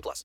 plus.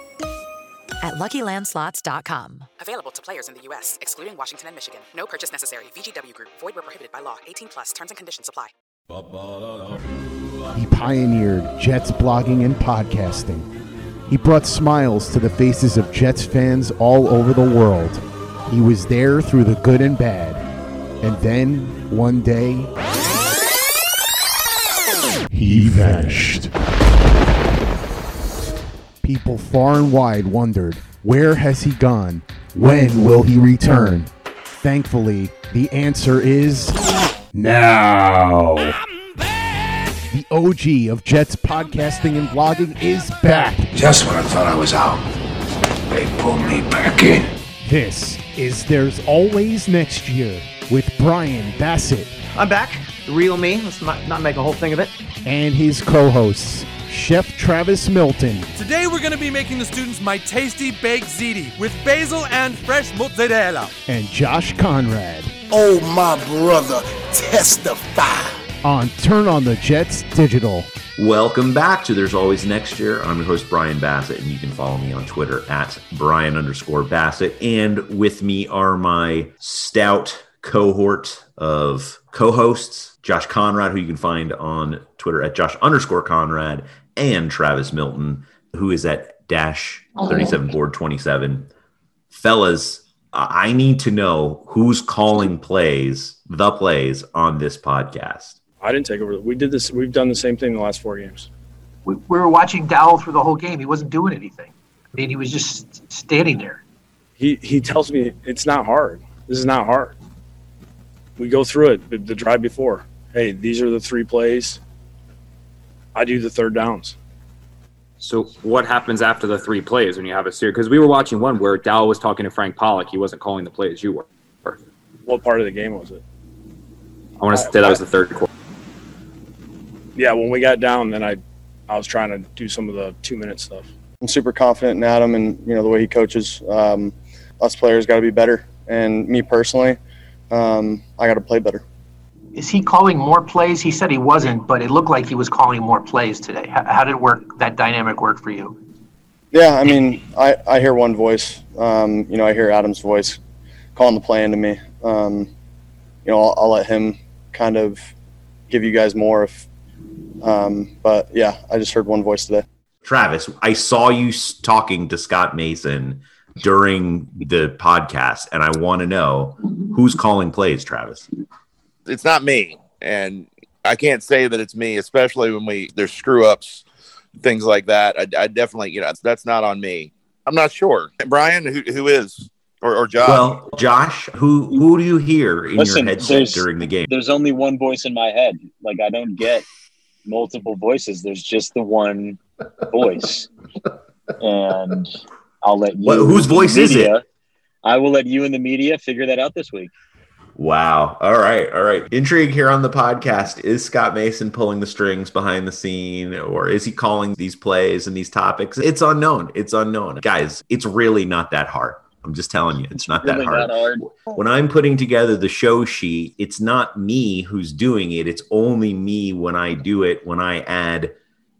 at luckylandslots.com. Available to players in the U.S., excluding Washington and Michigan. No purchase necessary. VGW Group. Void where prohibited by law. 18 plus. Terms and conditions apply. He pioneered Jets blogging and podcasting. He brought smiles to the faces of Jets fans all over the world. He was there through the good and bad. And then, one day, he vanished. People far and wide wondered, where has he gone? When will he return? Thankfully, the answer is now. The OG of Jets podcasting and vlogging is back. Just when I thought I was out, they pulled me back in. This is There's Always Next Year with Brian Bassett I'm back. The real me. Let's not, not make a whole thing of it. and his co hosts, Chef Travis Milton Today we're going to be making the students my tasty baked ziti with basil and fresh mozzarella. and Josh Conrad Oh, my brother, testify. on Turn on the Jets Digital. Welcome back to There's Always Next Year. I'm your host, Brian Bassett, and you can follow me on Twitter at Brian underscore Bassett. And with me are my stout cohort of co hosts, Josh Conrad, who you can find on Twitter at Josh underscore Conrad, and Travis Milton, who is at dash 37 board 27. Fellas, I I need to know who's calling plays, the plays on this podcast. I didn't take over. We did this. We've done the same thing the last four games. We, we were watching Dowell through the whole game. He wasn't doing anything. I mean, he was just standing there. He he tells me it's not hard. This is not hard. We go through it the, the drive before. Hey, these are the three plays. I do the third downs. So what happens after the three plays when you have a series? Because we were watching one where Dow was talking to Frank Pollack. He wasn't calling the plays. You were. What part of the game was it? I want to say that was the third quarter. Yeah, when we got down, then I I was trying to do some of the two minute stuff. I'm super confident in Adam and you know the way he coaches. Um, us players got to be better, and me personally, um, I got to play better. Is he calling more plays? He said he wasn't, but it looked like he was calling more plays today. How, how did it work? That dynamic work for you? Yeah, I mean, I, I hear one voice. Um, you know, I hear Adam's voice calling the play into me. Um, you know, I'll, I'll let him kind of give you guys more. If, um, but yeah, I just heard one voice today. Travis, I saw you talking to Scott Mason during the podcast, and I want to know who's calling plays, Travis. It's not me and i can't say that it's me especially when we there's screw ups things like that i, I definitely you know that's not on me i'm not sure brian who, who is or, or josh Well, Josh, who who do you hear in Listen, your headset during the game? There's only one voice in my head. Like I don't get multiple voices. There's just the one voice, and I'll let you. What- whose in the voice is it? media- I will let you in the media figure that out this week. Wow. All right. All right. Intrigue here on the podcast. Is Scott Mason pulling the strings behind the scene or is he calling these plays and these topics? It's unknown. It's unknown. Guys, it's really not that hard. I'm just telling you, it's not that Really hard. not hard. When I'm putting together the show sheet, it's not me who's doing it. It's only me when I do it, when I add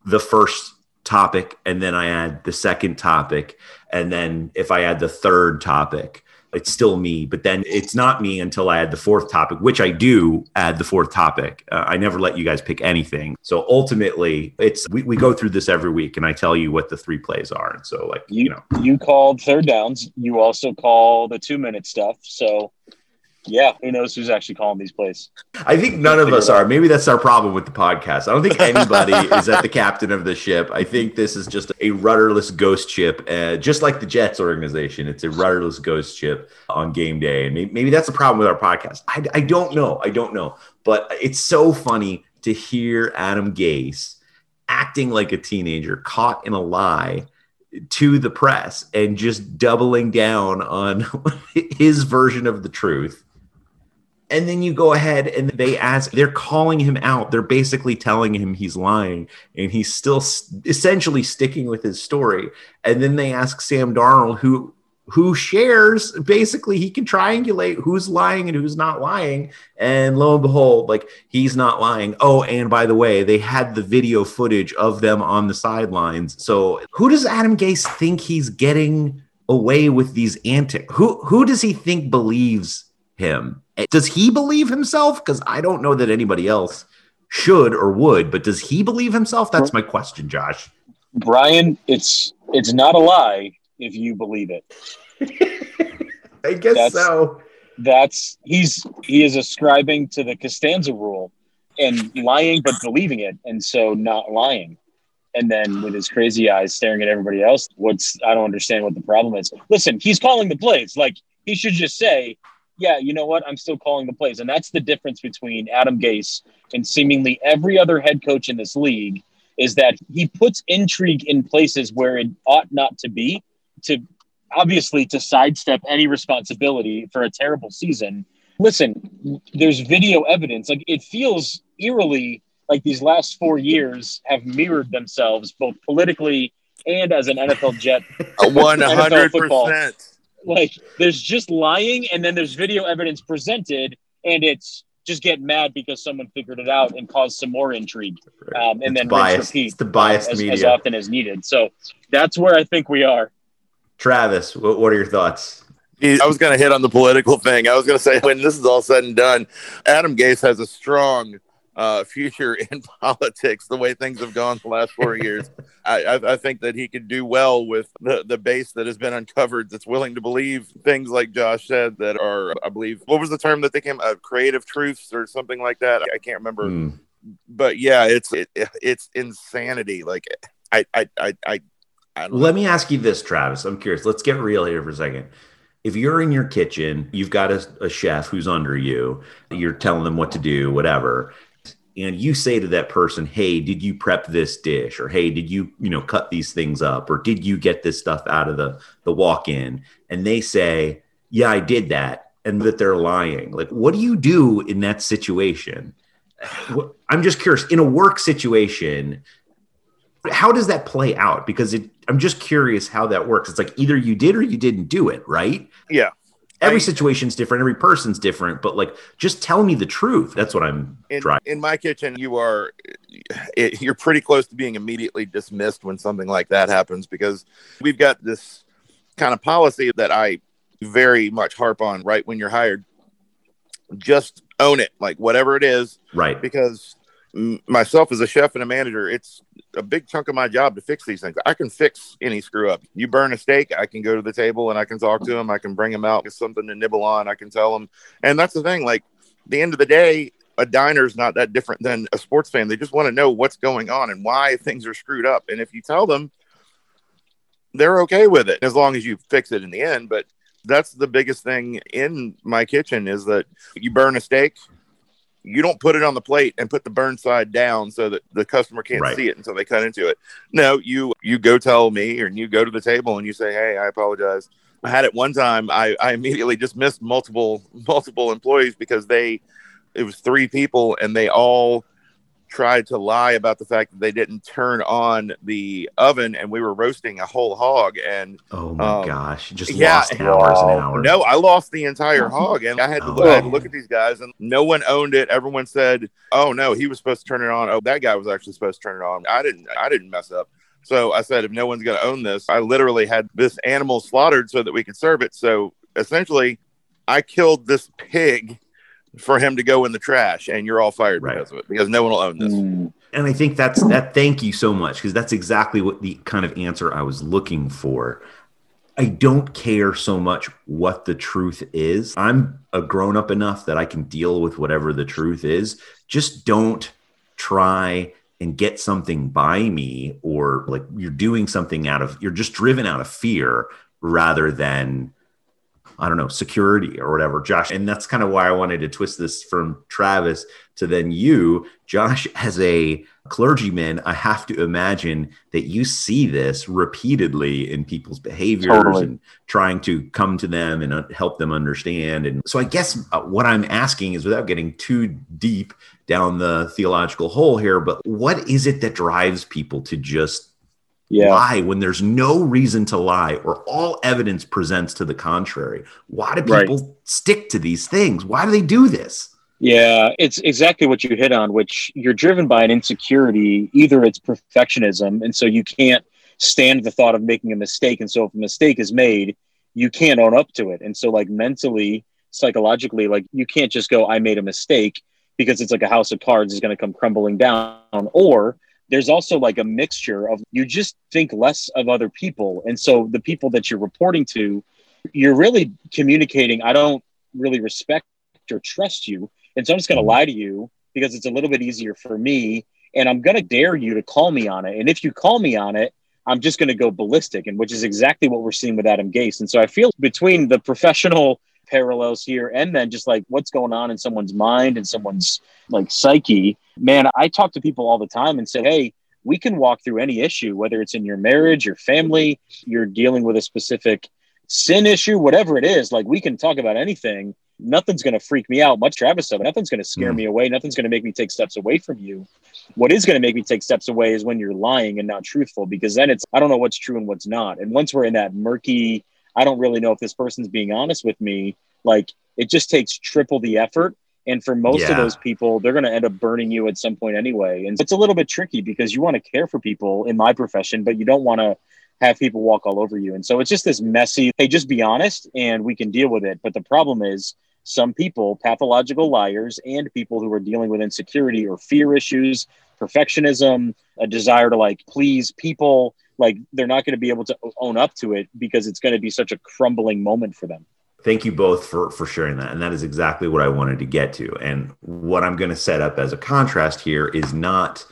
the first topic and then I add the second topic. And then if I add the third topic, it's still me. But then it's not me until I add the fourth topic, which I do add the fourth topic. Uh, I never let you guys pick anything. So ultimately, it's we, we go through this every week and I tell you what the three plays are. And so, like, you know, You called third downs. You also call the two minute stuff. So, yeah, who knows who's actually calling these plays? I think none of us are. Maybe that's our problem with the podcast. I don't think anybody is at the captain of the ship. I think this is just a rudderless ghost ship, uh, just like the Jets organization. It's a rudderless ghost ship on game day. And maybe, maybe that's the problem with our podcast. I, I don't know. I don't know. But it's so funny to hear Adam Gase acting like a teenager caught in a lie to the press and just doubling down on his version of the truth and then you go ahead and they ask they're calling him out. They're basically telling him he's lying and he's still essentially sticking with his story. And then they ask sam darnold who who shares basically he can triangulate who's lying and who's not lying. And lo and behold like he's not lying. Oh and by the way they had the video footage of them on the sidelines. So who does adam gase think he's getting away with these antics? Who who does he think believes him does he believe himself because i don't know that anybody else should or would but does he believe himself that's my question josh Brian, it's it's not a lie if you believe it. I guess That's- so. That's he's he is ascribing to the Costanza rule and lying but believing it, and so not lying. And then with his crazy eyes staring at everybody else, what's I don't understand what the problem is. Listen, he's calling the plays. Like he should just say, "Yeah, you know what? I'm still calling the plays." And that's the difference between Adam Gase and seemingly every other head coach in this league is that he puts intrigue in places where it ought not to be to obviously to sidestep any responsibility for a terrible season. Listen, there's video evidence. Like it feels eerily like these last four years have mirrored themselves both politically and as an NFL jet. One NFL hundred football. Percent. Like there's just lying and then there's video evidence presented and it's just get mad because someone figured it out and caused some more intrigue. Um, and It's then biased. repeat It's the biased as, as media. often as needed. So that's where I think we are. travis what, what are your thoughts I was going to hit on the political thing. I was going to say when this is all said and done, Adam Gase has a strong uh, future in politics. The way things have gone the last four years, I, I, I think that he could do well with the, the base that has been uncovered. That's willing to believe things like Josh said that are, I believe, what was the term that they came? Uh, creative truths or something like that. I can't remember. Hmm. But yeah, it's it, it's insanity. Like I I I I. I don't Let me ask you this, Travis. I'm curious. Let's get real here for a second. If you're in your kitchen, you've got a, a chef who's under you, you're telling them what to do, whatever, and you say to that person, "Hey, did you prep this dish?" or "Hey, did you, you know, cut these things up?" or "Did you get this stuff out of the the walk-in?" and they say, "Yeah, I did that," and that they're lying. Like, what do you do in that situation? I'm just curious. In a work situation, how does that play out because it i'm just curious how that works it's like either you did or you didn't do it right Yeah. Every situation's different every person's different but like just tell me the truth. That's what i'm in, trying in my kitchen you are eh, it, you're pretty close to being immediately dismissed when something like that happens because we've got this kind of policy that i very much harp on right when you're hired. Just own it like whatever it is right. because m- myself as a chef and a manager it's a big chunk of my job to fix these things. I can fix any screw up. You burn a steak i can go to the table and i can talk to them i can bring them out with something to nibble on. I can tell them and that's the thing like the end of the day a diner is not that different than a sports fan. They just want to know what's going on and why things are screwed up. And if you tell them they're okay with it as long as you fix it in the end. But that's the biggest thing in my kitchen is that you burn a steak you don't put it on the plate and put the burn side down so that the customer can't Right. see it until they cut into it. No, you you go tell me or you go to the table and you say, "Hey, I apologize." I had it one time. I, I immediately dismissed multiple multiple employees because they it was three people and they all tried to lie about the fact that they didn't turn on the oven and we were roasting a whole hog and oh my um, gosh, just yeah, lost hours and hours. no i lost the entire hog and i had to Oh. look, I had to look at these guys and no one owned it. Everyone said oh no he was supposed to turn it on. Oh that guy was actually supposed to turn it on. I didn't i didn't mess up. So i said if no one's going to own this i literally had this animal slaughtered so that we could serve it. So essentially i killed this pig for him to go in the trash and you're all fired because of it because no one will own this mm. And I think that's that. Thank you so much because that's exactly what the kind of answer I was looking for. I don't care so much what the truth is. I'm a grown up enough that I can deal with whatever the truth is. Just don't try and get something by me or like you're doing something out of, you're just driven out of fear rather than I don't know, security or whatever, Josh. And that's kind of why I wanted to twist this from Travis to then you, Josh, as a clergyman. I have to imagine that you see this repeatedly in people's behaviors Totally. and trying to come to them and uh, help them understand. And so I guess uh, what I'm asking is without getting too deep down the theological hole here, but what is it that drives people to just Yeah. lie when there's no reason to lie or all evidence presents to the contrary. Why do Right. people stick to these things? Why do they do this? Yeah, it's exactly what you hit on, which you're driven by an insecurity. Either it's perfectionism, and so you can't stand the thought of making a mistake. And so if a mistake is made, you can't own up to it. And so, like, mentally, psychologically, like, you can't just go, I made a mistake because it's like a house of cards is going to come crumbling down. Or there's also like a mixture of you just think less of other people. And so the people that you're reporting to, you're really communicating, I don't really respect or trust you. And so I'm just going to mm-hmm. lie to you because it's a little bit easier for me. And I'm going to dare you to call me on it. And if you call me on it, I'm just going to go ballistic, and which is exactly what we're seeing with Adam Gase. And so I feel between the professional parallels here and then just like what's going on in someone's mind and someone's like psyche, man, I talk to people all the time and say, hey, we can walk through any issue, whether it's in your marriage, your family, you're dealing with a specific sin issue, whatever it is, like we can talk about anything. Nothing's going to freak me out. Much Travis said, nothing's going to scare Mm. me away. Nothing's going to make me take steps away from you. What is going to make me take steps away is when you're lying and not truthful, because then it's, I don't know what's true and what's not. And once we're in that murky, I don't really know if this person's being honest with me, like it just takes triple the effort. And for most of those people, they're going to end up burning you at some point anyway. And it's a little bit tricky because you want to care for people in my profession, but you don't want to have people walk all over you. And so it's just this messy, hey, just be honest and we can deal with it. But the problem is some people, pathological liars, and people who are dealing with insecurity or fear issues, perfectionism, a desire to like please people, like they're not going to be able to own up to it because it's going to be such a crumbling moment for them. Thank you both for for sharing that. And that is exactly what I wanted to get to. And what I'm going to set up as a contrast here is not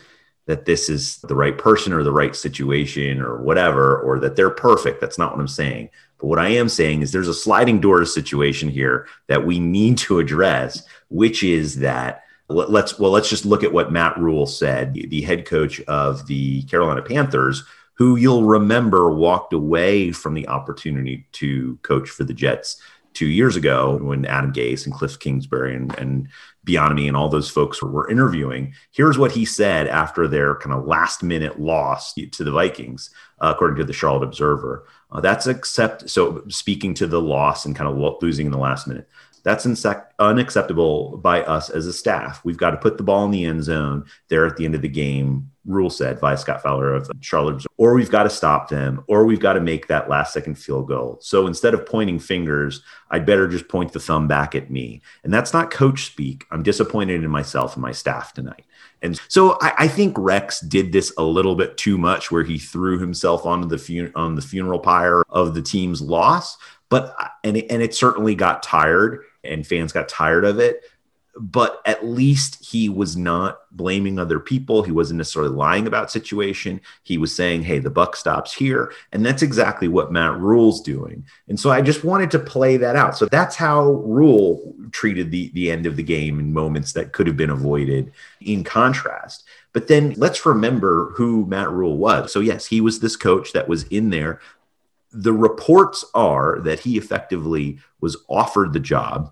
that this is the right person or the right situation or whatever, or that they're perfect. That's not what I'm saying. But what I am saying is there's a sliding doors situation here that we need to address, which is that let- let's well let's just look at what Matt Rhule said, the head coach of the Carolina Panthers, who you'll remember walked away from the opportunity to coach for the Jets two years ago when Adam Gase and Cliff Kingsbury and, and Bieniemy and all those folks were interviewing. Here's what he said after their kind of last minute loss to the Vikings, uh, according to the Charlotte Observer. Uh, that's accept. So speaking to the loss and kind of losing in the last minute, that's unacceptable by us as a staff. We've got to put the ball in the end zone there at the end of the game. Rhule said by Scott Fowler of Charlotte, or we've got to stop them, or we've got to make that last second field goal. So instead of pointing fingers, I'd better just point the thumb back at me. And that's not coach speak. I'm disappointed in myself and my staff tonight. And so I, I think Rex did this a little bit too much, where he threw himself onto the fun- on the funeral pyre of the team's loss. But and it, and it certainly got tired, and fans got tired of it. But at least he was not blaming other people. He wasn't necessarily lying about situation. He was saying, "Hey, the buck stops here," and that's exactly what Matt Rhule's doing. And so I just wanted to play that out. So that's how Rhule treated the the end of the game in moments that could have been avoided. In contrast, but then let's remember who Matt Rhule was. So yes, he was this coach that was in there. The reports are that he effectively was offered the job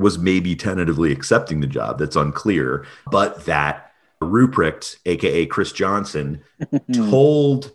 was maybe tentatively accepting the job. That's unclear, but that Ruprecht, aka Chris Johnson, told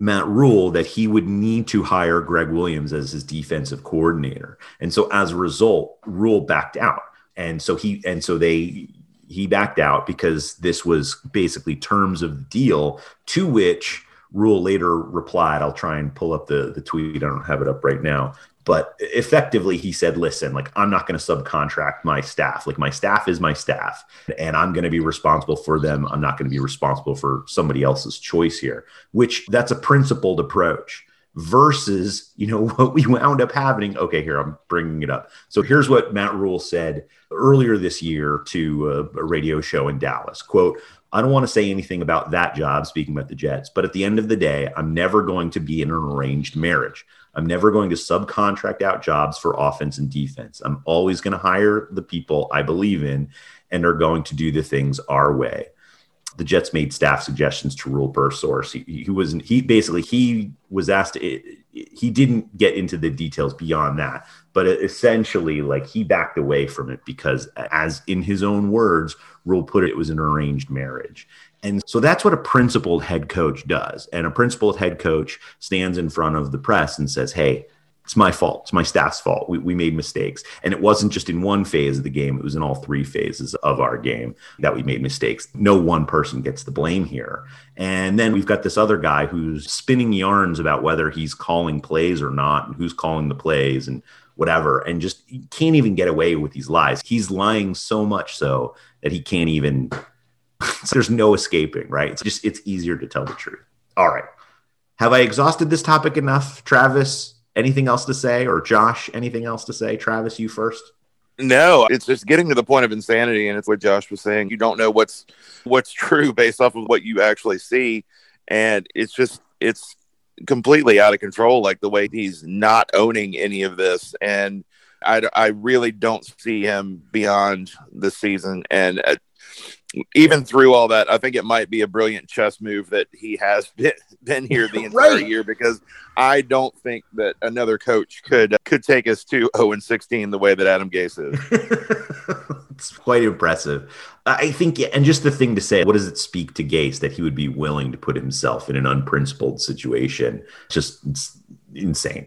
Matt Rhule that he would need to hire Gregg Williams as his defensive coordinator. And so as a result, Rhule backed out. And so he and so they he backed out because this was basically terms of the deal to which Rhule later replied. I'll try and pull up the, the tweet. I don't have it up right now. But effectively, he said, listen, like, I'm not going to subcontract my staff. Like, my staff is my staff, and I'm going to be responsible for them. I'm not going to be responsible for somebody else's choice here, which that's a principled approach versus, you know, what we wound up having. Okay, here, I'm bringing it up. So here's what Matt Rhule said earlier this year to a, a radio show in Dallas quote, I don't want to say anything about that job, speaking about the Jets, but at the end of the day, I'm never going to be in an arranged marriage. I'm never going to subcontract out jobs for offense and defense. I'm always going to hire the people I believe in and are going to do the things our way. The Jets made staff suggestions to Rhule per source. He, he wasn't. He basically he was asked. He didn't get into the details beyond that, but essentially, like he backed away from it because, as in his own words, Rhule put it, it was an arranged marriage. And so that's what a principled head coach does. And a principled head coach stands in front of the press and says, Hey, it's my fault. It's my staff's fault. We, we made mistakes. And it wasn't just in one phase of the game, it was in all three phases of our game that we made mistakes. No one person gets the blame here. And then we've got this other guy who's spinning yarns about whether he's calling plays or not, and who's calling the plays and whatever, and just can't even get away with these lies. He's lying so much so that he can't even there's no escaping, right? It's just it's easier to tell the truth. All right. Have I exhausted this topic enough, Travis? Anything else to say, or Josh? Anything else to say? Travis, you first. No, it's just getting to the point of insanity, and it's what Josh was saying. You don't know what's what's true based off of what you actually see, and it's just it's completely out of control. Like the way he's not owning any of this, and I, I really don't see him beyond the season. And uh, even through all that, I think it might be a brilliant chess move that he has been, been here the entire Right. year because I don't think that another coach could could take us to 0 and 16 the way that Adam Gase is. It's quite impressive. I think, and just the thing to say, what does it speak to Gase that he would be willing to put himself in an unprincipled situation? Just it's insane.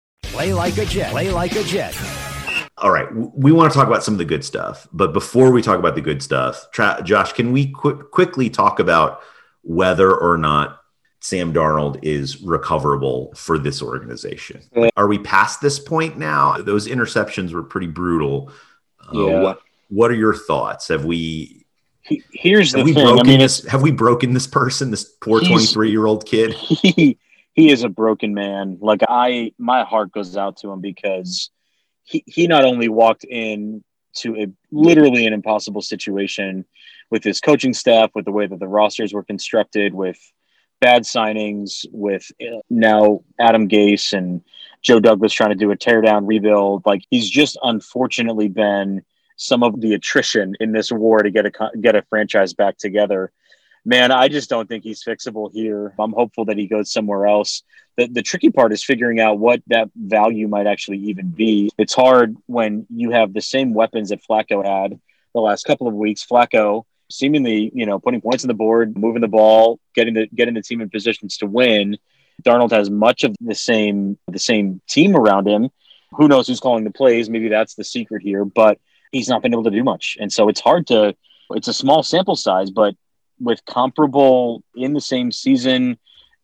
Play like a Jet. Play like a Jet. All right, we want to talk about some of the good stuff, but before we talk about the good stuff, Tra- Josh, can we qu- quickly talk about whether or not Sam Darnold is recoverable for this organization? Are we past this point now? Those interceptions were pretty brutal. Uh, Yeah. what What are your thoughts? Have we? Here's have the we thing. I broken mean, this? Have we broken this person? This poor twenty three year old kid. he he is a broken man. Like I, my heart goes out to him because he he not only walked in to a literally an impossible situation with his coaching staff, with the way that the rosters were constructed, with bad signings, with uh, now Adam Gase and Joe Douglas trying to do a teardown rebuild. Like he's just unfortunately been some of the attrition in this war to get a get a franchise back together. Man, I just don't think he's fixable here. I'm hopeful that he goes somewhere else. The, the tricky part is figuring out what that value might actually even be. It's hard when you have the same weapons that Flacco had the last couple of weeks. Flacco seemingly, you know, putting points on the board, moving the ball, getting the getting the team in positions to win. Darnold has much of the same the same team around him. Who knows who's calling the plays? Maybe that's the secret here, but he's not been able to do much. And so it's hard to it's a small sample size, but with comparable in the same season,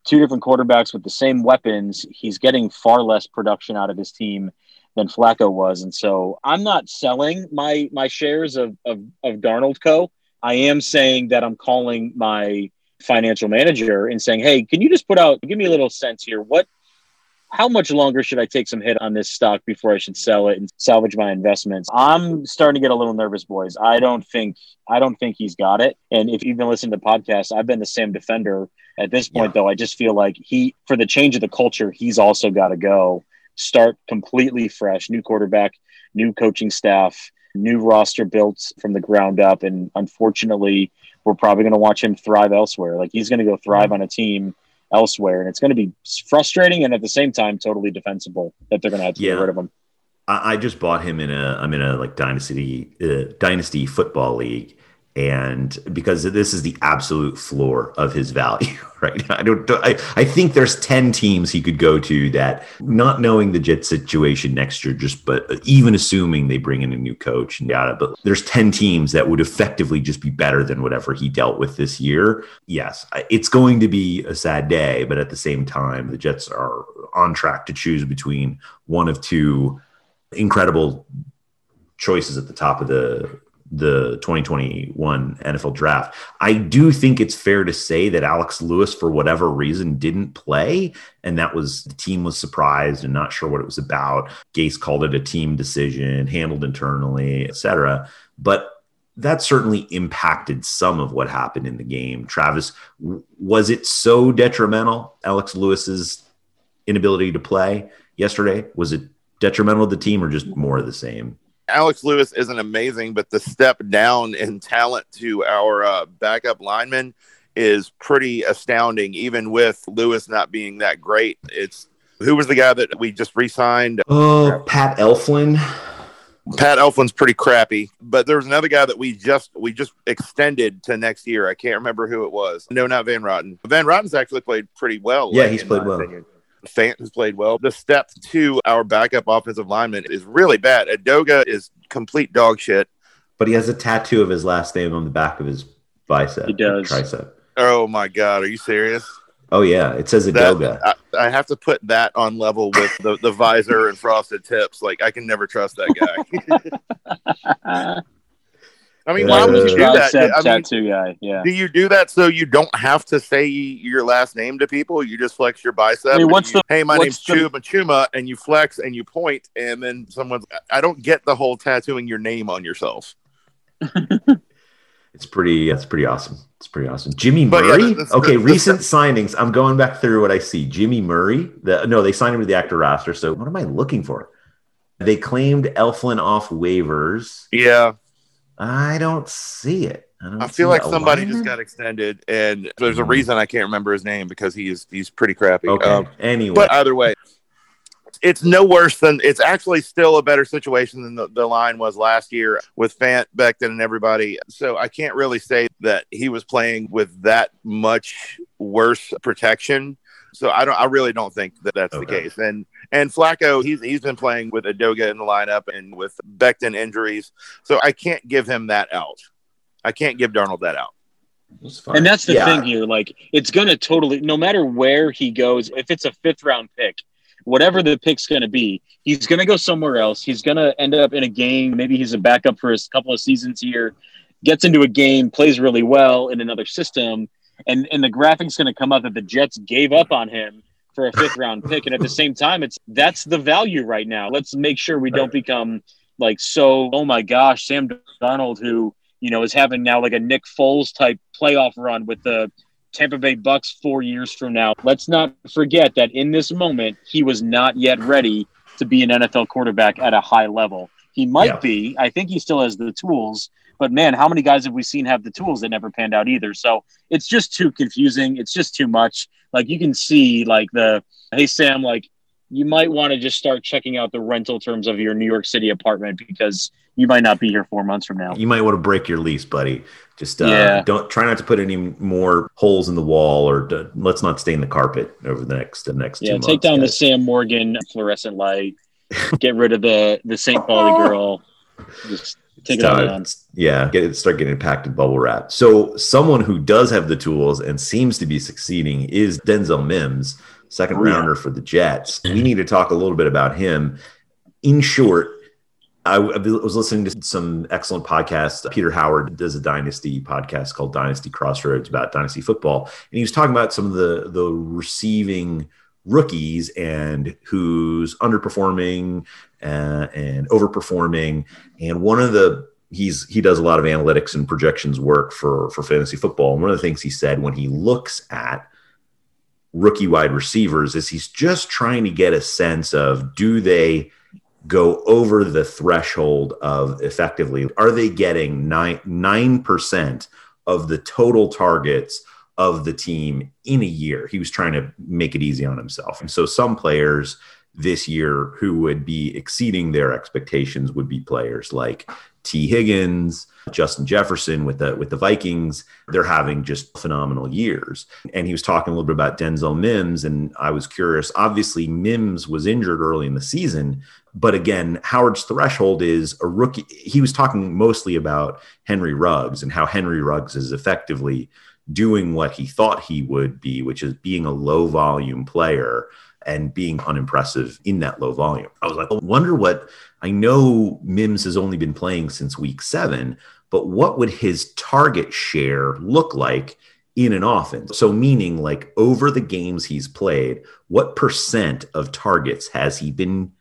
two different quarterbacks with the same weapons, he's getting far less production out of his team than Flacco was. And so I'm not selling my my shares of of, of Darnold Co. I am saying that I'm calling my financial manager and saying, "Hey, can you just put out give me a little sense here? What how much longer should I take some hit on this stock before I should sell it and salvage my investments? I'm starting to get a little nervous, boys. I don't think I don't think he's got it. And if you've been listening to podcasts, I've been the same defender. At this point, yeah. though, I just feel like he for the change of the culture, he's also got to go. Start completely fresh, new quarterback, new coaching staff, new roster built from the ground up. And unfortunately, we're probably going to watch him thrive elsewhere. Like he's going to go thrive on a team elsewhere, and it's going to be frustrating and at the same time totally defensible that they're going to have to yeah. get rid of him. I, I just bought him in a. I'm in a like dynasty uh, dynasty football league, and because this is the absolute floor of his value right? I don't I, I think there's 10 teams he could go to that not knowing the jet situation next year just but even assuming they bring in a new coach and yada but there's 10 teams that would effectively just be better than whatever he dealt with this year. Yes it's going to be a sad day but at the same time the jets are on track to choose between one of two incredible choices at the top of the the 2021 NFL draft. I do think it's fair to say that Alex Lewis, for whatever reason, didn't play. And that was the team was surprised and not sure what it was about. Gase called it a team decision, handled internally, etc. But that certainly impacted some of what happened in the game. Travis, was it so detrimental, Alex Lewis's inability to play yesterday? Was it detrimental to the team or just more of the same? Alex Lewis isn't amazing, but the step down in talent to our uh, backup lineman is pretty astounding. Even with Lewis not being that great, it's who was the guy that we just re-signed? Oh, Pat Elflein. Pat Elflein's pretty crappy, but there was another guy that we just we just extended to next year. I can't remember who it was. No, not Van Roten. Van Roten's actually played pretty well. Yeah, he's played well. Opinion. Fant has played well. The step to our backup offensive lineman is really bad. Edoga is complete dog shit. But he has a tattoo of his last name on the back of his bicep. He does. Tricep. Oh my god, are you serious? Oh yeah, it says Edoga. That, I, I, have to put that on level with the, the visor and frosted tips. Like I can never trust that guy. I mean, why would you do that? I mean, tattoo guy. Yeah. Do you do that so you don't have to say your last name to people? You just flex your bicep. I mean, what's you, the, hey, my name's the, Chuma Chuma, and you flex and you point, and then someone's. I don't get the whole tattooing your name on yourself. it's pretty. That's pretty awesome. It's pretty awesome. Jimmy Murray. Yeah, that's, okay, that's, recent that's, signings. I'm going back through what I see. Jimmy Murray. The, no, they signed him to the actor roster. So what am I looking for? They claimed Elflein off waivers. Yeah. I don't see it. I, I feel like somebody just got extended, and there's a mm-hmm. reason I can't remember his name because he's he's pretty crappy. Okay. Um, anyway, but either way, it's no worse than it's actually still a better situation than the, the line was last year with Fant, Becton, and everybody. So I can't really say that he was playing with that much worse protection. So I don't. I really don't think that that's okay. the case. And and Flacco, he's he's been playing with Edoga in the lineup and with Becton injuries, so I can't give him that out. I can't give Darnold that out. And that's the yeah. thing here. Like, it's going to totally, no matter where he goes, if it's a fifth round pick, whatever the pick's going to be, he's going to go somewhere else. He's going to end up in a game. Maybe he's a backup for a couple of seasons here, gets into a game, plays really well in another system. And, and the graphic's going to come up that the Jets gave up on him for a fifth round pick. And at the same time, it's that's the value right now. Let's make sure we don't become like so, oh my gosh, Sam Darnold, who, you know, is having now like a Nick Foles type playoff run with the Tampa Bay Bucks four years from now. Let's not forget that in this moment, he was not yet ready to be an NFL quarterback at a high level. He might Yeah. be. I think he still has the tools. But man, how many guys have we seen have the tools that never panned out either? So it's just too confusing. It's just too much. Like you can see, like the hey Sam, like you might want to just start checking out the rental terms of your New York City apartment because you might not be here four months from now. You might want to break your lease, buddy. Just uh, Yeah. don't try not to put any more holes in the wall, or d- let's not stain the carpet over the next the next Yeah, take months. down the. Sam Morgan fluorescent light. Get rid of the the St. Pauli oh. girl. Just take it all Start- down. Yeah, get start getting packed in bubble wrap. So someone who does have the tools and seems to be succeeding is Denzel Mims, second Oh, yeah. rounder for the Jets. We need to talk a little bit about him. In short, I I was listening to some excellent podcasts. Peter Howard does a dynasty podcast called Dynasty Crossroads about dynasty football, and he was talking about some of the the receiving rookies and who's underperforming uh, and overperforming. And one of the he's he does a lot of analytics and projections work for for fantasy football. And one of the things he said when he looks at rookie wide receivers is he's just trying to get a sense of do they go over the threshold of effectively are they getting nine nine percent of the total targets of the team in a year he was trying to make it easy on himself and so some players this year who would be exceeding their expectations would be players like Tee Higgins, Justin Jefferson with the with the Vikings. They're having just phenomenal years. And he was talking a little bit about Denzel Mims, and I was curious. Obviously, Mims was injured early in the season, but again, Howard's threshold is a rookie. He was talking mostly about Henry Ruggs and how Henry Ruggs is effectively doing what he thought he would be, which is being a low volume player and being unimpressive in that low volume. I was like, I wonder what I know Mims has only been playing since week seven, but what would his target share look like in an offense? So, meaning like over the games he's played, what percent of targets has he been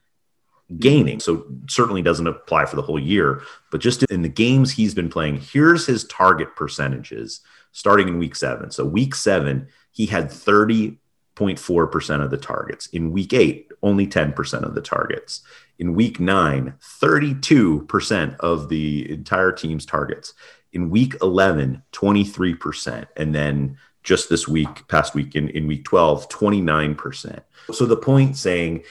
gaining? So, certainly doesn't apply for the whole year, but just in the games he's been playing, here's his target percentages starting in week seven. So, week seven, he had 30 0.4% of the targets. In week eight, only 10% of the targets. In week nine, 32% of the entire team's targets. In week 11, 23%. And then just this week, past week in, in week 12, 29%. So the point saying,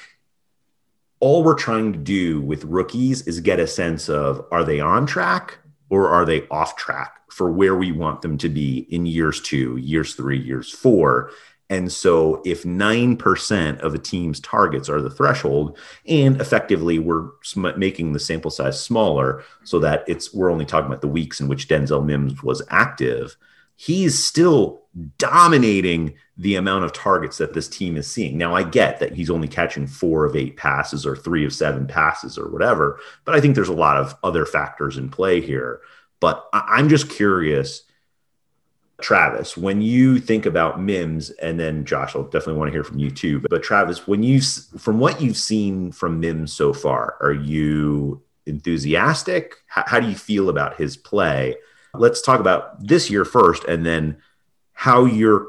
all we're trying to do with rookies is get a sense of are they on track or are they off track for where we want them to be in years two, years three, years four. And so, if 9% of a team's targets are the threshold, and effectively we're making the sample size smaller so that it's we're only talking about the weeks in which Denzel Mims was active, he's still dominating the amount of targets that this team is seeing. Now, I get that he's only catching four of eight passes or three of seven passes or whatever, but I think there's a lot of other factors in play here. But I- I'm just curious. Travis, when you think about Mims, and then Josh, I'll definitely want to hear from you too. But, Travis, when you, from what you've seen from Mims so far, are you enthusiastic? How, how do you feel about his play? Let's talk about this year first, and then how you're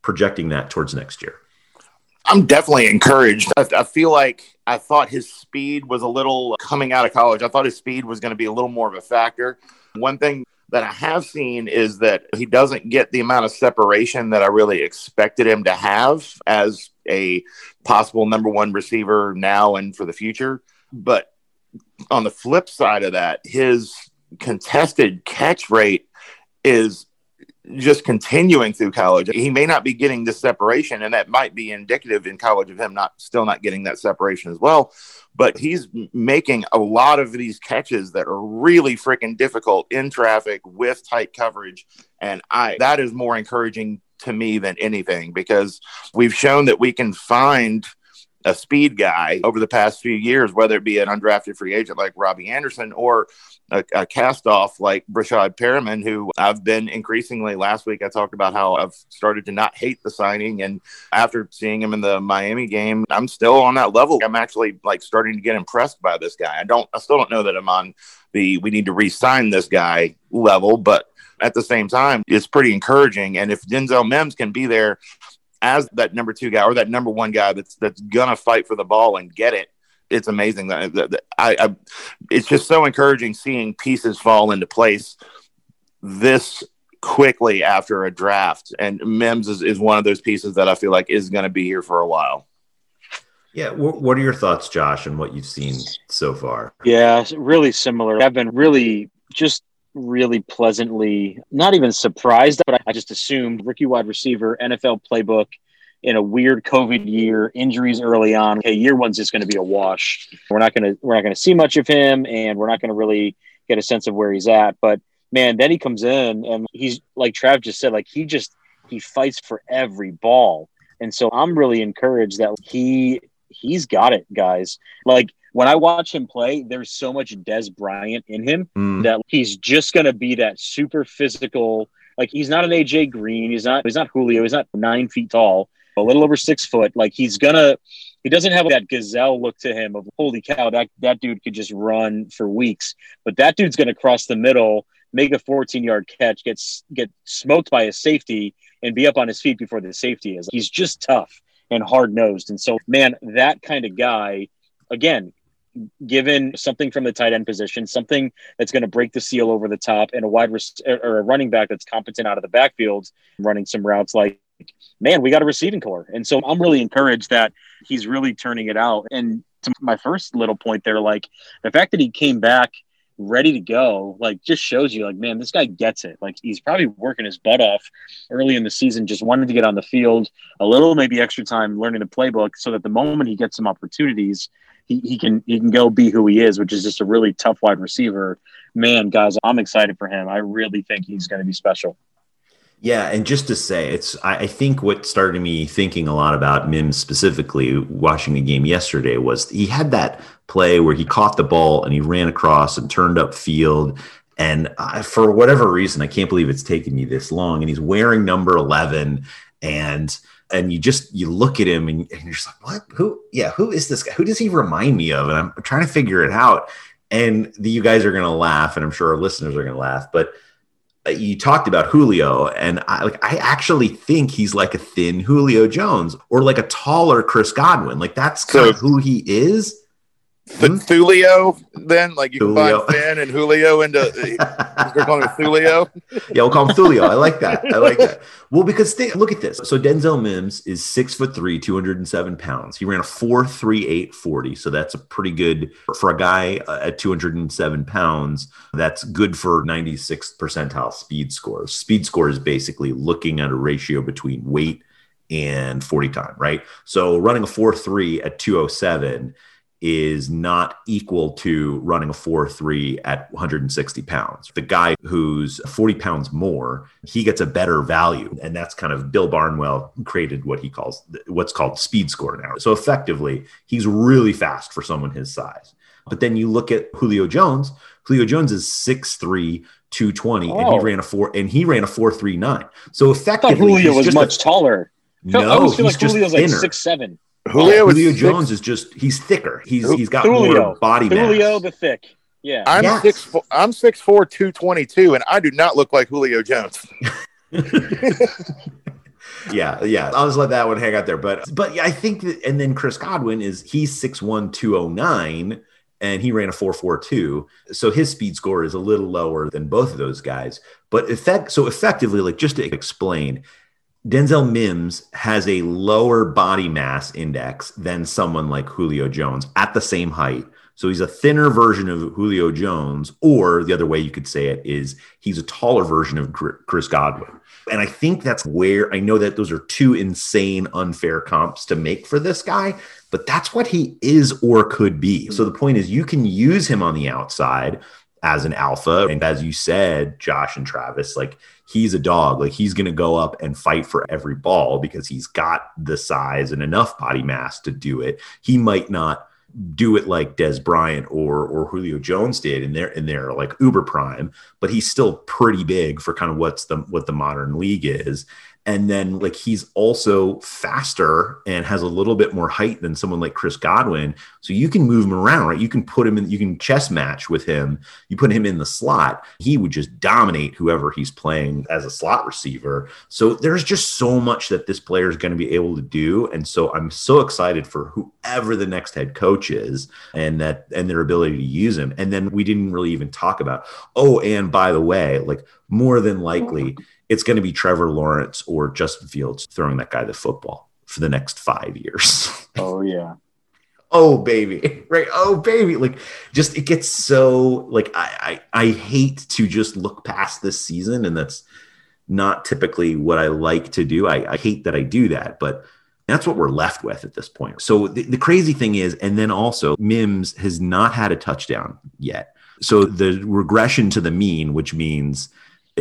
projecting that towards next year. I'm definitely encouraged. I, I feel like I thought his speed was a little coming out of college. I thought his speed was going to be a little more of a factor. One thing that I have seen is that he doesn't get the amount of separation that I really expected him to have as a possible number one receiver now and for the future. But on the flip side of that, his contested catch rate is just continuing through college. He may not be getting the separation, and that might be indicative in college of him not still not getting that separation as well. But he's making a lot of these catches that are really freaking difficult in traffic with tight coverage, and I that is more encouraging to me than anything because we've shown that we can find a speed guy over the past few years, whether it be an undrafted free agent like Robby Anderson or a, a cast off like Breshad Perriman, who I've been increasingly last week. I talked about how I've started to not hate the signing. And after seeing him in the Miami game, I'm still on that level. I'm actually like starting to get impressed by this guy. I don't, I still don't know that I'm on the we need to re sign this guy level, but at the same time, it's pretty encouraging. And if Denzel Mims can be there as that number two guy or that number one guy that's that's gonna fight for the ball and get it it's amazing that, that, that I, I, it's just so encouraging seeing pieces fall into place this quickly after a draft. And Mims is, is one of those pieces that I feel like is going to be here for a while. Yeah. What, what are your thoughts, Josh, and what you've seen so far? Yeah, really similar. I've been really just really pleasantly not even surprised, but I just assumed rookie wide receiver, NFL playbook in a weird COVID year, injuries early on. Okay, year one's just going to be a wash. We're not going to we're not going to see much of him, and we're not going to really get a sense of where he's at. But man, then he comes in and he's like Trav just said, like he just he fights for every ball, and so I'm really encouraged that he he's got it, guys. Like when I watch him play, there's so much Dez Bryant in him Mm. that he's just going to be that super physical. Like he's not an AJ Green. He's not. He's not Julio. He's not nine feet tall. A little over six foot. Like he's gonna. He doesn't have that gazelle look to him of holy cow that that dude could just run for weeks. But that dude's gonna cross the middle, make a 14 yard catch, get get smoked by a safety, and be up on his feet before the safety is. He's just tough and hard nosed. And so, man, that kind of guy, again, given something from the tight end position, something that's going to break the seal over the top, and a wide rec- or a running back that's competent out of the backfield, running some routes like, man, we got a receiving core. And so I'm really encouraged that he's really turning it out. And to my first little point there, like the fact that he came back ready to go, like just shows you, like, man, this guy gets it. Like he's probably working his butt off early in the season, just wanted to get on the field, a little maybe extra time learning the playbook, so that the moment he gets some opportunities, he, he can he can go be who he is, which is just a really tough wide receiver. Man, guys, I'm excited for him. I really think he's going to be special. Yeah, and just to say, it's I, think what started me thinking a lot about Mims specifically watching the game yesterday was he had that play where he caught the ball and he ran across and turned up field. And I, for whatever reason, I can't believe it's taken me this long. And he's wearing number eleven, and and you just you look at him and, and you're just like, what? Who? Yeah, who is this guy? Who does he remind me of? And I'm trying to figure it out. And the, you guys are gonna laugh, and I'm sure our listeners are gonna laugh, but uh, you talked about Julio, and I like I actually think he's like a thin Julio Jones or like a taller Chris Godwin. Like that's kind of who he is. Th- Thulio, then like you Thulio. combine Finn and Julio into they're calling him Thulio. Yeah, we'll call him Thulio. I like that. I like that. Well, because think, look at this. So Denzel Mims is six foot three, 207 pounds. He ran a 4.38 40. So that's a pretty good for a guy uh, at 207 pounds. That's good for 96th percentile speed score. Speed score is basically looking at a ratio between weight and 40 time, right? So running a 4 3 at 207 is not equal to running a 4-3 at 160 pounds. The guy who's 40 pounds more, he gets a better value. And that's kind of Bill Barnwell created what he calls what's called speed score now. So effectively, he's really fast for someone his size. But then you look at Julio Jones. Julio Jones is 6'3, 220, and he Oh. ran a four and he ran a 439. So I effectively Julio was just a- much taller. I I no, always feel like Julio's like six seven. Julio is Julio six- Jones is just he's thicker. He's he's got Julio, more body Julio mass. the thick. Yeah, I'm Yes. six four, I'm six four two twenty two, and I do not look like Julio Jones. Yeah, yeah. I'll just let that one hang out there. But but yeah, I think that and then Chris Godwin is he's six one two oh nine and he ran a 442. So his speed score is a little lower than both of those guys. But effect so effectively, like just to explain, Denzel Mims has a lower body mass index than someone like Julio Jones at the same height. So he's a thinner version of Julio Jones, or the other way you could say it is he's a taller version of Chris Godwin. And I think that's where I know that those are two insane, unfair comps to make for this guy, but that's what he is or could be. Mm-hmm. So the point is, you can use him on the outside as an alpha. And as you said, Josh and Travis, like he's a dog. Like he's going to go up and fight for every ball because he's got the size and enough body mass to do it. He might not do it like Dez Bryant or or Julio Jones did in their in their like uber prime, but he's still pretty big for kind of what's the what the modern league is. And then like he's also faster and has a little bit more height than someone like Chris Godwin. So you can move him around, right? You can put him in, you can chess match with him. You put him in the slot, he would just dominate whoever he's playing as a slot receiver. So there's just so much that this player is going to be able to do. And so I'm so excited for whoever the next head coach is and that and their ability to use him. And then we didn't really even talk about, oh, and by the way, like more than likely it's going to be Trevor Lawrence or Justin Fields throwing that guy the football for the next five years. Oh yeah. oh baby, right? Oh baby, like just it gets so like I, I I hate to just look past this season, and that's not typically what I like to do. I, I hate that I do that, but that's what we're left with at this point. So the, the crazy thing is, and then also Mims has not had a touchdown yet. So the regression to the mean, which means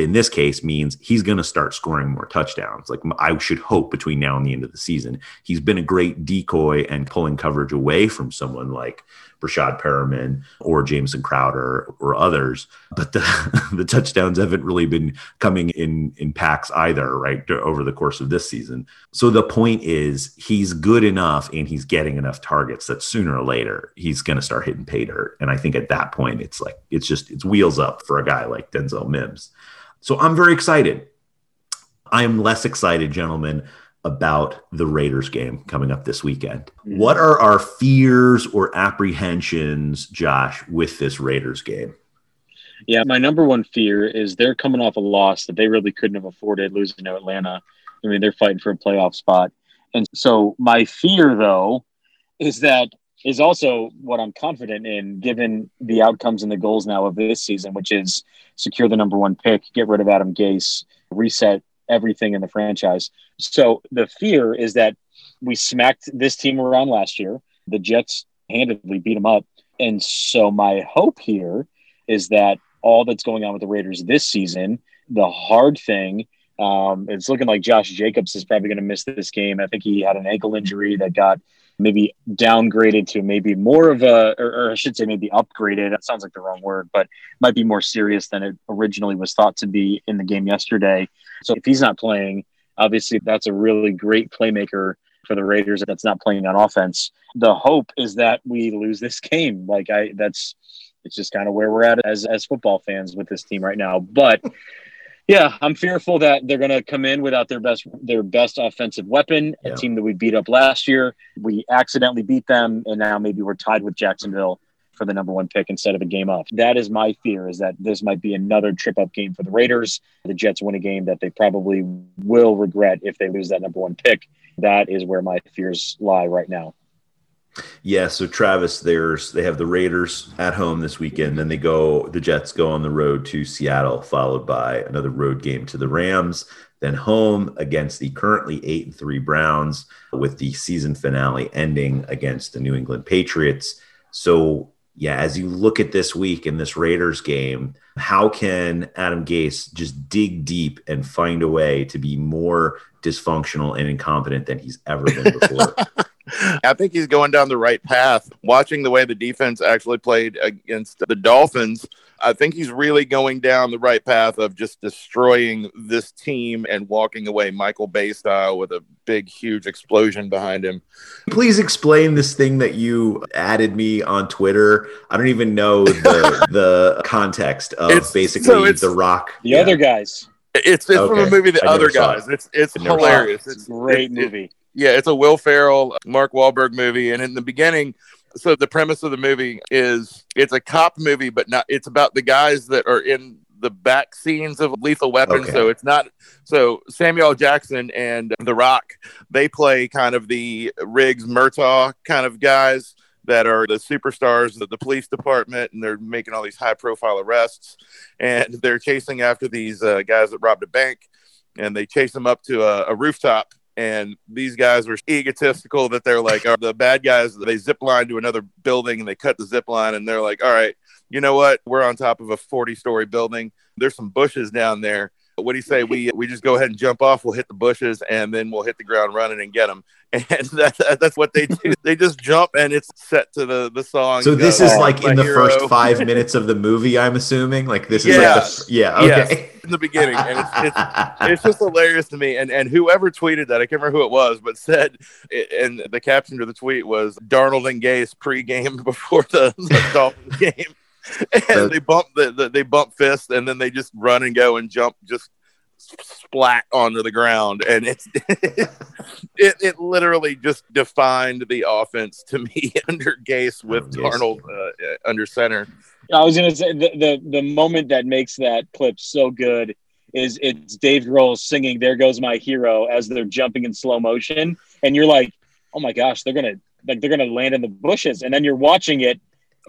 in this case means he's going to start scoring more touchdowns. Like I should hope between now and the end of the season, he's been a great decoy and pulling coverage away from someone like Breshad Perriman or Jameson Crowder or others. But the, the touchdowns haven't really been coming in in packs either, right? Over the course of this season. So the point is he's good enough and he's getting enough targets that sooner or later he's going to start hitting pay dirt. And I think at that point it's like it's just it's wheels up for a guy like Denzel Mims. So I'm very excited. I am less excited, gentlemen, about the Raiders game coming up this weekend. Mm. What are our fears or apprehensions, Josh, with this Raiders game? Yeah, my number one fear is they're coming off a loss that they really couldn't have afforded losing to Atlanta. I mean, they're fighting for a playoff spot. And so my fear though is that is also what I'm confident in given the outcomes and the goals now of this season, which is secure the number one pick, get rid of Adam Gase, reset everything in the franchise. So the fear is that we smacked this team around last year. The Jets handedly beat them up. And so my hope here is that all that's going on with the Raiders this season, the hard thing, um, it's looking like Josh Jacobs is probably going to miss this game. I think he had an ankle injury that got maybe downgraded to maybe more of a, or, or I should say maybe upgraded. That sounds like the wrong word, but might be more serious than it originally was thought to be in the game yesterday. So if he's not playing, obviously that's a really great playmaker for the Raiders that's not playing on offense. The hope is that we lose this game. Like I, that's, it's just kind of where we're at as, as football fans with this team right now. But yeah, I'm fearful that they're going to come in without their best their best offensive weapon. A team that we beat up last year, we accidentally beat them, and now maybe we're tied with Jacksonville for the number one pick instead of a game up. That is my fear: is that this might be another trip up game for the Raiders. The Jets win a game that they probably will regret if they lose that number one pick. That is where my fears lie right now. Yeah, so Travis, there's they have the Raiders at home this weekend, then they go the Jets go on the road to Seattle, followed by another road game to the Rams, then home against the currently eight and three Browns, with the season finale ending against the New England Patriots. So yeah, as you look at this week in this Raiders game, how can Adam Gase just dig deep and find a way to be more dysfunctional and incompetent than he's ever been before? I think he's going down the right path. Watching the way the defense actually played against the Dolphins, I think he's really going down the right path of just destroying this team and walking away Michael Bay style with a big, huge explosion behind him. Please explain this thing that you added me on Twitter. I don't even know the the context of It's- basically so it's- the Rock. The other guys, It's, it's from a movie, The I Other Guys. it. It's it's I it. hilarious. It's a great it- it- movie. Yeah, it's a Will Ferrell, Mark Wahlberg movie, and in the beginning, so the premise of the movie is it's a cop movie, but not. It's about the guys that are in the back scenes of Lethal Weapon. Okay. So it's not. So Samuel Jackson and The Rock, they play kind of the Riggs Murtaugh kind of guys that are the superstars of the police department, and they're making all these high profile arrests, and they're chasing after these uh, guys that robbed a bank, and they chase them up to a, a rooftop and these guys were egotistical that they're like are the bad guys they zip line to another building and they cut the zip line and they're like all right you know what? We're on top of a 40 story building. There's some bushes down there what do you say we we just go ahead and jump off we'll hit the bushes and then we'll hit the ground running and get them and that, that's what they do they just jump and it's set to the the song So this uh, is like in the Hero. first five minutes of the movie. I'm assuming like this is Yeah. like the, yeah okay. Yes. in the beginning, and it's, it's it's just hilarious to me. And and whoever tweeted that, I can't remember who it was, but said, and the caption to the tweet was Darnold and Gase pregame before the, the Dolphins game, and they bump the, the they bump fists, and then they just run and go and jump just splat onto the ground and it's it, it literally just defined the offense to me under Gase with Darnold uh, under center. I was gonna say the, the the moment that makes that clip so good is it's Dave Grohl singing "There Goes My Hero" as they're jumping in slow motion, and you're like, "Oh my gosh, they're gonna like they're gonna land in the bushes," and then you're watching it.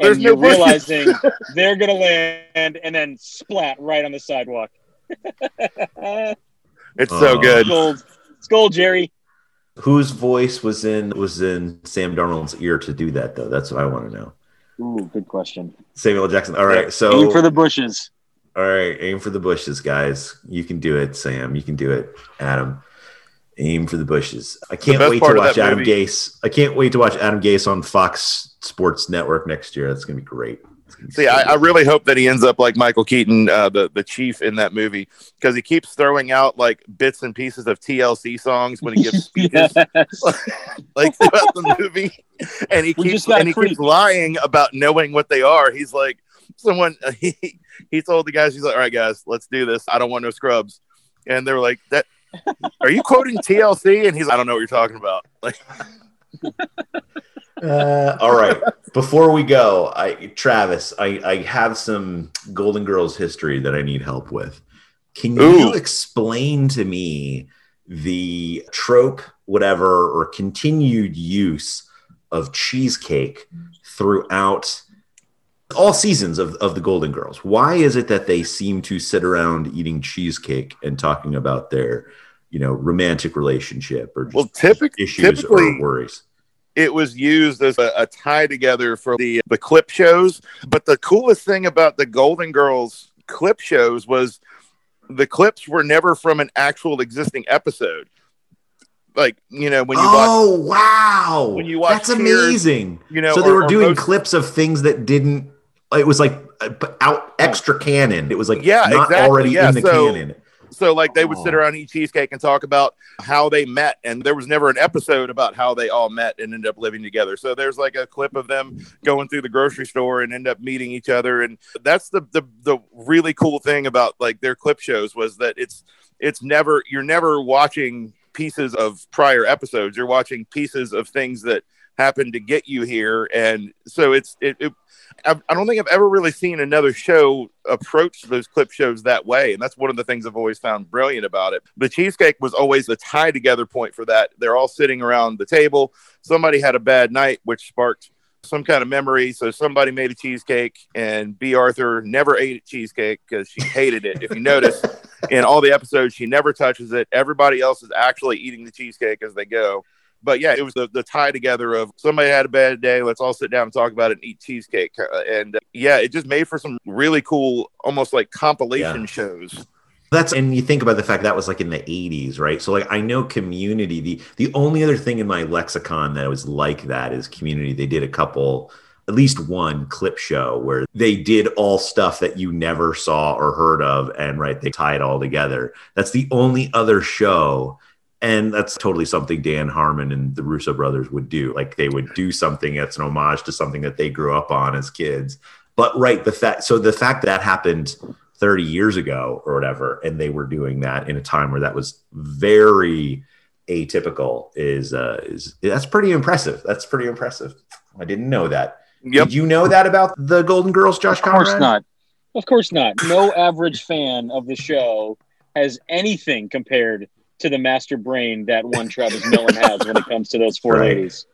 And There's no you're bushes. realizing they're gonna land and then splat right on the sidewalk. It's so Oh. good. Gold, it's gold, Jerry. Whose voice was in was in Sam Darnold's ear to do that though? That's what I want to know. Ooh, good question. Samuel Jackson. All right, so Aim for the bushes. All right, aim for the bushes, guys. You can do it, Sam. You can do it, Adam. Aim for the bushes. I can't wait to watch Adam movie- Gase. I can't wait to watch Adam Gase on Fox Sports Network next year. That's gonna be great. See, I, I really hope that he ends up like Michael Keaton, uh, the the chief in that movie, because he keeps throwing out like bits and pieces of TLC songs when he gives speeches, like throughout the movie, and he keeps and he creep. keeps lying about knowing what they are. He's like, someone he he told the guys, he's like, all right, guys, let's do this. I don't want no scrubs, and they were like, that. Are you quoting TLC? And he's, like, I don't know what you're talking about. Like, Uh, all right. Before we go, I Travis, I, I have some Golden Girls history that I need help with. Can you Ooh. explain to me the trope, whatever, or continued use of cheesecake throughout all seasons of, of the Golden Girls? Why is it that they seem to sit around eating cheesecake and talking about their, you know, romantic relationship or well, typically, issues or worries? it was used as a, a tie together for the the clip shows. But the coolest thing about the Golden Girls clip shows was the clips were never from an actual existing episode. Like you know when you oh, watch oh wow when you watch that's Cheers, amazing you know, so they or- were doing most- clips of things that didn't it was like uh, out extra canon it was like yeah not exactly. already yeah in the so, canon so like they would sit around eat cheesecake and talk about how they met and there was never an episode about how they all met and ended up living together. So there's like a clip of them going through the grocery store and end up meeting each other and that's the the, the really cool thing about like their clip shows was that it's it's never you're never watching pieces of prior episodes. You're watching pieces of things that happened to get you here and so it's it, it I I don't think I've ever really seen another show approach those clip shows that way. And that's one of the things I've always found brilliant about it. The cheesecake was always the tie together point for that. They're all sitting around the table. Somebody had a bad night, which sparked some kind of memory. So somebody made a cheesecake, and Bea Arthur never ate a cheesecake because she hated it. If you notice in all the episodes, she never touches it. Everybody else is actually eating the cheesecake as they go. But yeah, it was the, the tie together of somebody had a bad day. Let's all sit down and talk about it and eat cheesecake. Uh, And uh, yeah, it just made for some really cool, almost like compilation Yeah. shows. that's and you think about the fact that was like in the 80s right so like i know community the the only other thing in my lexicon that was like that is community they did a couple at least one clip show where they did all stuff that you never saw or heard of and right they tie it all together that's the only other show and that's totally something Dan Harmon and the Russo brothers would do. Like they would do something that's an homage to something that they grew up on as kids. But right, the fact so the fact that happened 30 years ago or whatever, and they were doing that in a time where that was very atypical is uh is that's pretty impressive. That's pretty impressive. I didn't know that. Did you know that about the Golden Girls, Josh Of course Conrad? not. Of course not. No average fan of the show has anything compared to the master brain that one Travis Millen has when it comes to those four Right. ladies.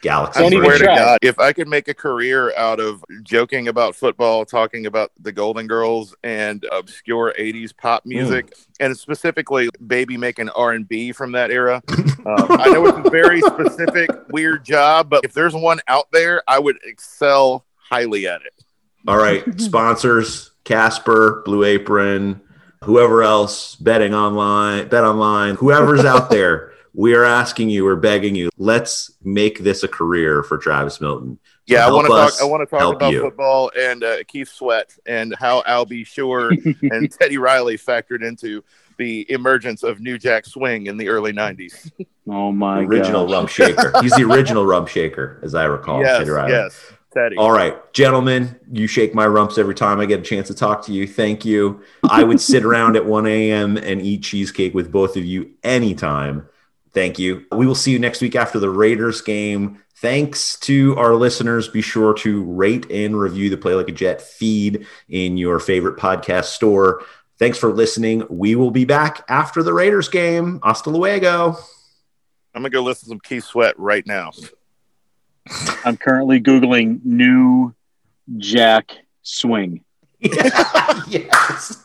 Galaxy. I Don't even swear to try. God, if I could make a career out of joking about football, talking about the Golden Girls and obscure '80s pop music, and specifically baby making R and B from that era, um, I know it's a very specific, weird job, but if there's one out there, I would excel highly at it. All right, sponsors: Casper, Blue Apron, whoever else, betting online, bet online, whoever's out there. We are asking you, we're begging you, let's make this a career for Travis Milton. Yeah, I want to talk. I want to talk about you. football and uh, Keith Sweat and how Al B. Sure and Teddy Riley factored into the emergence of New Jack Swing in the early '90s. Oh my original gosh. rump shaker. He's the original rump shaker, as I recall. yes, Teddy Riley. yes, Teddy. All right, gentlemen, you shake my rumps every time I get a chance to talk to you. Thank you. I would sit around at 1 a.m. and eat cheesecake with both of you anytime. Thank you. We will see you next week after the Raiders game. Thanks to our listeners. Be sure to rate and review the Play Like a Jet feed in your favorite podcast store. Thanks for listening. We will be back after the Raiders game. Hasta luego. I'm gonna go listen to some Keith Sweat right now. I'm currently googling new Jack swing. yes.